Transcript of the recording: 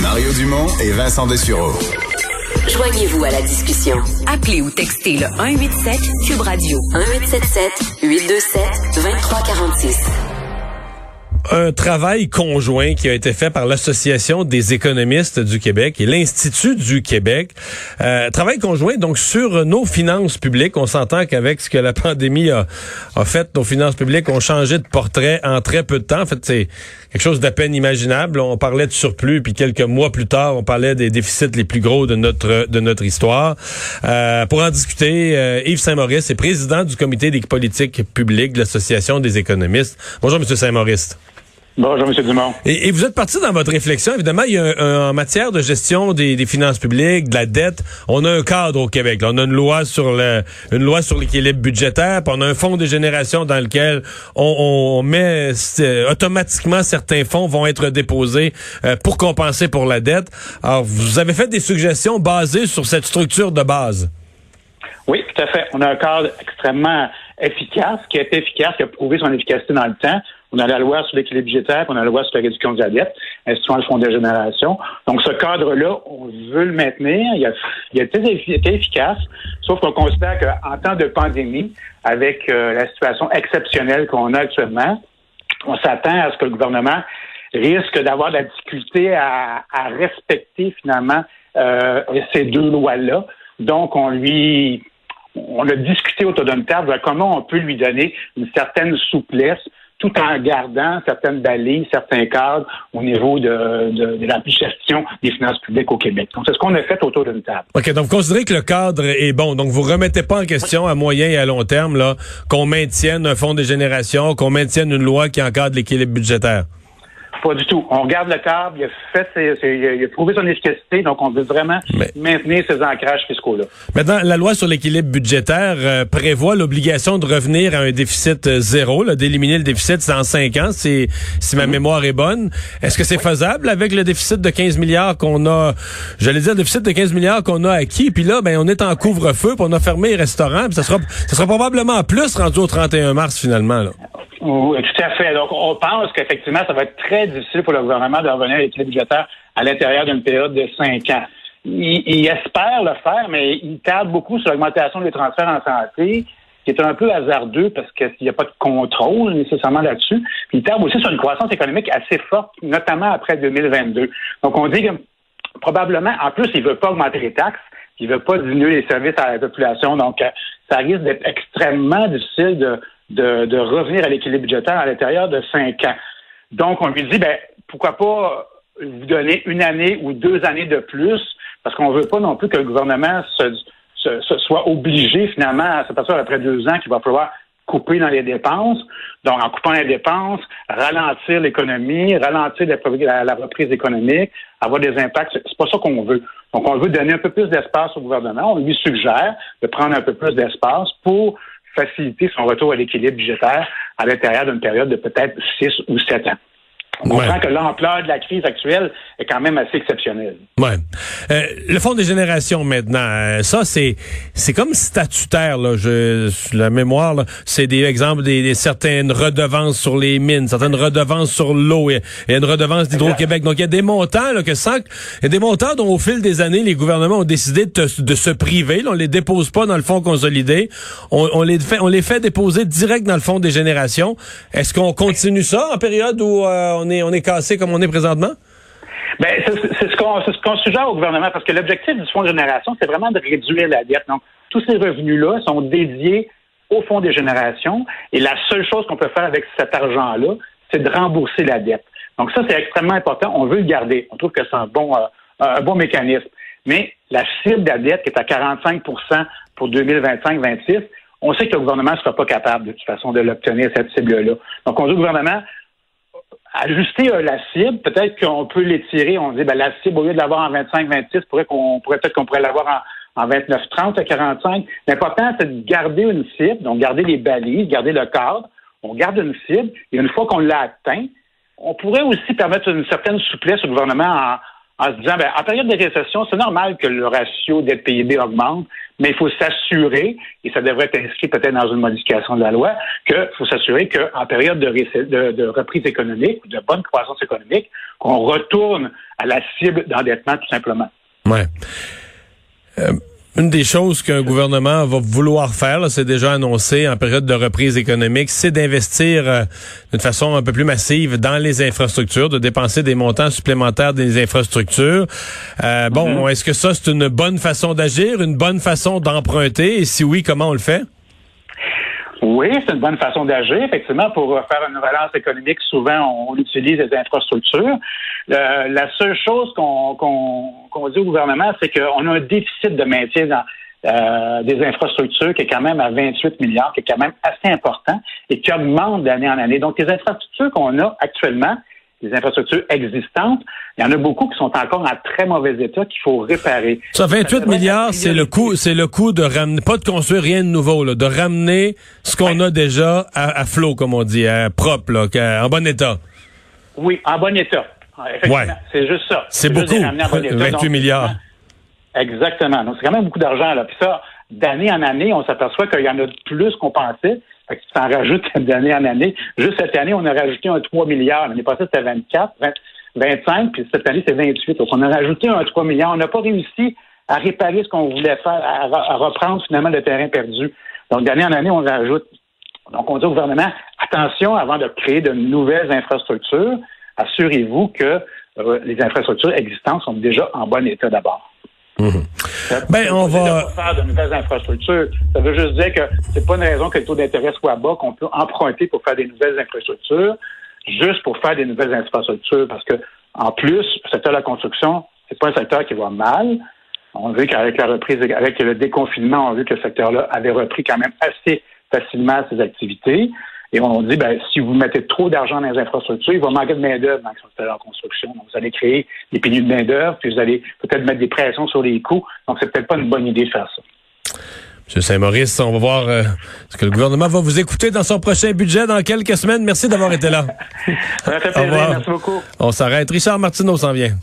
Mario Dumont et Vincent Dessureau. Joignez-vous à la discussion. Appelez ou textez le 187 Cube Radio 1877 827 2346. Un travail conjoint qui a été fait par l'Association des économistes du Québec et l'Institut du Québec. Euh, travail conjoint donc sur nos finances publiques. On s'entend qu'avec ce que la pandémie a, a fait, nos finances publiques ont changé de portrait en très peu de temps. En fait, c'est quelque chose d'à peine imaginable. On parlait de surplus, puis quelques mois plus tard, on parlait des déficits les plus gros de notre de notre histoire. Euh, pour en discuter, euh, Yves Saint-Maurice est président du comité des politiques publiques de l'Association des économistes. Bonjour, Monsieur Saint-Maurice. Bonjour, M. Dumont. Et, et, vous êtes parti dans votre réflexion. Évidemment, il y a un, un, en matière de gestion des, des, finances publiques, de la dette, on a un cadre au Québec. Là. On a une loi sur le, une loi sur l'équilibre budgétaire, puis on a un fonds des générations dans lequel on, on met euh, automatiquement certains fonds vont être déposés euh, pour compenser pour la dette. Alors, vous avez fait des suggestions basées sur cette structure de base. Oui, tout à fait. On a un cadre extrêmement efficace, qui est efficace, qui a prouvé son efficacité dans le temps. On a la loi sur l'équilibre budgétaire, on a la loi sur la réduction de la dette, instituant le fonds de génération. Donc, ce cadre-là, on veut le maintenir. Il a, été efficace, sauf qu'on considère qu'en temps de pandémie, avec euh, la situation exceptionnelle qu'on a actuellement, on s'attend à ce que le gouvernement risque d'avoir de la difficulté à, respecter finalement euh, ces deux lois-là. Donc, on lui on a discuté autour d'une table comment on peut lui donner une certaine souplesse tout en gardant certaines balises, certains cadres au niveau de, de, la gestion des finances publiques au Québec. Donc, c'est ce qu'on a fait autour d'une table. OK, donc vous considérez que le cadre est bon. Donc, vous remettez pas en question à moyen et à long terme là qu'on maintienne un fonds de génération, qu'on maintienne une loi qui encadre l'équilibre budgétaire. Pas du tout. On regarde le cadre, il a fait ses, ses, il a prouvé son efficacité, donc on veut vraiment Mais, maintenir ces ancrages fiscaux-là. Maintenant, la loi sur l'équilibre budgétaire euh, prévoit l'obligation de revenir à un déficit euh, zéro, d'éliminer le déficit dans cinq ans, si, si ma mm -hmm. mémoire est bonne. Est-ce que c'est oui. faisable avec le déficit de 15 milliards qu'on a, j'allais dire le déficit de 15 milliards qu'on a acquis, puis là, ben on est en couvre-feu, puis on a fermé les restaurants, puis ça sera, ça sera probablement plus rendu au 31 mars finalement. Là. Oui, tout à fait. Donc, on pense qu'effectivement, ça va être très difficile pour le gouvernement de revenir à l'équilibre budgétaire à l'intérieur d'une période de cinq ans. Il, il, espère le faire, mais il tarde beaucoup sur l'augmentation des transferts en santé, qui est un peu hasardeux parce qu'il n'y a pas de contrôle nécessairement là-dessus. Il tarde aussi sur une croissance économique assez forte, notamment après 2022. Donc, on dit que probablement, en plus, il ne veut pas augmenter les taxes, il ne veut pas diminuer les services à la population. Donc, ça risque d'être extrêmement difficile de de, de revenir à l'équilibre budgétaire à l'intérieur de cinq ans. Donc, on lui dit, ben, pourquoi pas vous donner une année ou deux années de plus, parce qu'on ne veut pas non plus que le gouvernement se, se, se soit obligé finalement à s'apercevoir après deux ans qu'il va falloir couper dans les dépenses. Donc, en coupant les dépenses, ralentir l'économie, ralentir la, la, reprise économique, avoir des impacts. C'est pas ça qu'on veut. Donc, on veut donner un peu plus d'espace au gouvernement. On lui suggère de prendre un peu plus d'espace pour faciliter son retour à l'équilibre budgétaire à l'intérieur d'une période de peut-être six ou sept ans. On comprend ouais. que l'ampleur de la crise actuelle est quand même assez exceptionnelle. Ouais. Euh, le fonds des générations maintenant, euh, ça c'est c'est comme statutaire là. Je la mémoire, c'est des exemples des, des, certaines redevances sur les mines, certaines redevances sur l'eau et, et, une redevance d'Hydro-Québec. Donc il y a des montants là que sans il y a des montants dont au fil des années les gouvernements ont décidé de, de se priver. Là, on les dépose pas dans le fonds consolidé. On, on, les fait on les fait déposer direct dans le fonds des générations. Est-ce qu'on continue ça en période où euh, on est, on est cassé comme on est présentement? Ben, c'est ce qu'on suggère au gouvernement parce que l'objectif du fonds de génération, c'est vraiment de réduire la dette. Donc, tous ces revenus-là sont dédiés au fonds des générations et la seule chose qu'on peut faire avec cet argent-là, c'est de rembourser la dette. Donc, ça, c'est extrêmement important. On veut le garder. On trouve que c'est un bon, euh, un bon mécanisme. Mais la cible de la dette qui est à 45% pour 2025-26, on sait que le gouvernement ne sera pas capable de toute façon de l'obtenir, cette cible-là. Donc, on dit au gouvernement, ajuster la cible, peut-être qu'on peut l'étirer. On dit ben, la cible, au lieu de l'avoir en 25-26, pourrait qu'on pourrait peut-être qu'on pourrait l'avoir en, en 29-30 à 45. L'important, c'est de garder une cible, donc garder les balises, garder le cadre. On garde une cible, et une fois qu'on l'a atteint, on pourrait aussi permettre une certaine souplesse au gouvernement en, en se disant, ben, en période de récession, c'est normal que le ratio dette PIB augmente, mais il faut s'assurer, et ça devrait être inscrit peut-être dans une modification de la loi, qu'il faut s'assurer qu'en période de, de, reprise économique, de bonne croissance économique, qu'on retourne à la cible d'endettement tout simplement. Ouais. Euh, une des choses qu'un gouvernement va vouloir faire, c'est déjà annoncé en période de reprise économique, c'est d'investir euh, d'une façon un peu plus massive dans les infrastructures, de dépenser des montants supplémentaires des infrastructures. Euh, bon, mm-hmm. est-ce que ça, c'est une bonne façon d'agir, une bonne façon d'emprunter? Et si oui, comment on le fait? Oui, c'est une bonne façon d'agir. Effectivement, pour faire une relance économique, souvent, on, utilise les infrastructures. la seule chose qu'on dit au gouvernement, c'est qu'on a un déficit de maintien dans, euh, des infrastructures qui est quand même à 28 milliards, qui est quand même assez important et qui augmente d'année en année. Donc, les infrastructures qu'on a actuellement, les infrastructures existantes, il y en a beaucoup qui sont encore en très mauvais état qu'il faut réparer. Ça 28 milliards, c'est le coût, c'est le coût de ramener, pas de construire rien de nouveau, là, de ramener ce qu'on a déjà à, flot, comme on dit, à propre, là, en bon état. Oui, en bon état. Ouais. C'est juste ça. C'est beaucoup. 28 milliards. Exactement. Donc, c'est quand même beaucoup d'argent, là. Puis ça, d'année en année, on s'aperçoit qu'il y en a plus qu'on pensait. Fait que ça en rajoute d'année en année. Juste cette année, on a rajouté un 3 milliards. L'année passée, c'était 24, 25, puis cette année, c'est 28. Donc, on a rajouté un 3 milliards. On n'a pas réussi à réparer ce qu'on voulait faire, à, reprendre finalement le terrain perdu. Donc, d'année en année, on rajoute. Donc, on dit au gouvernement, attention, avant de créer de nouvelles infrastructures, assurez-vous que euh, les infrastructures existantes sont déjà en bon état d'abord. Mhm. Ben, on va faire de nouvelles infrastructures. Ça veut juste dire que c'est pas une raison que le taux d'intérêt soit bas qu'on peut emprunter pour faire des nouvelles infrastructures, juste pour faire des nouvelles infrastructures, parce que en plus, le secteur de la construction, c'est pas un secteur qui va mal. On a vu qu'avec la reprise, avec le déconfinement, on a vu que ce secteur-là avait repris quand même assez facilement ses activités. Et on dit, ben, si vous mettez trop d'argent dans les infrastructures, il va manquer de main-d'œuvre dans la construction. Donc, vous allez créer des pénuries de main-d'œuvre, puis vous allez peut-être mettre des pressions sur les coûts. Donc, c'est peut-être pas une bonne idée de faire ça. M. Saint-Maurice, on va voir euh, ce que le gouvernement va vous écouter dans son prochain budget dans quelques semaines. Merci d'avoir été là. Ça fait plaisir. Merci beaucoup. On s'arrête. Richard Martineau s'en vient.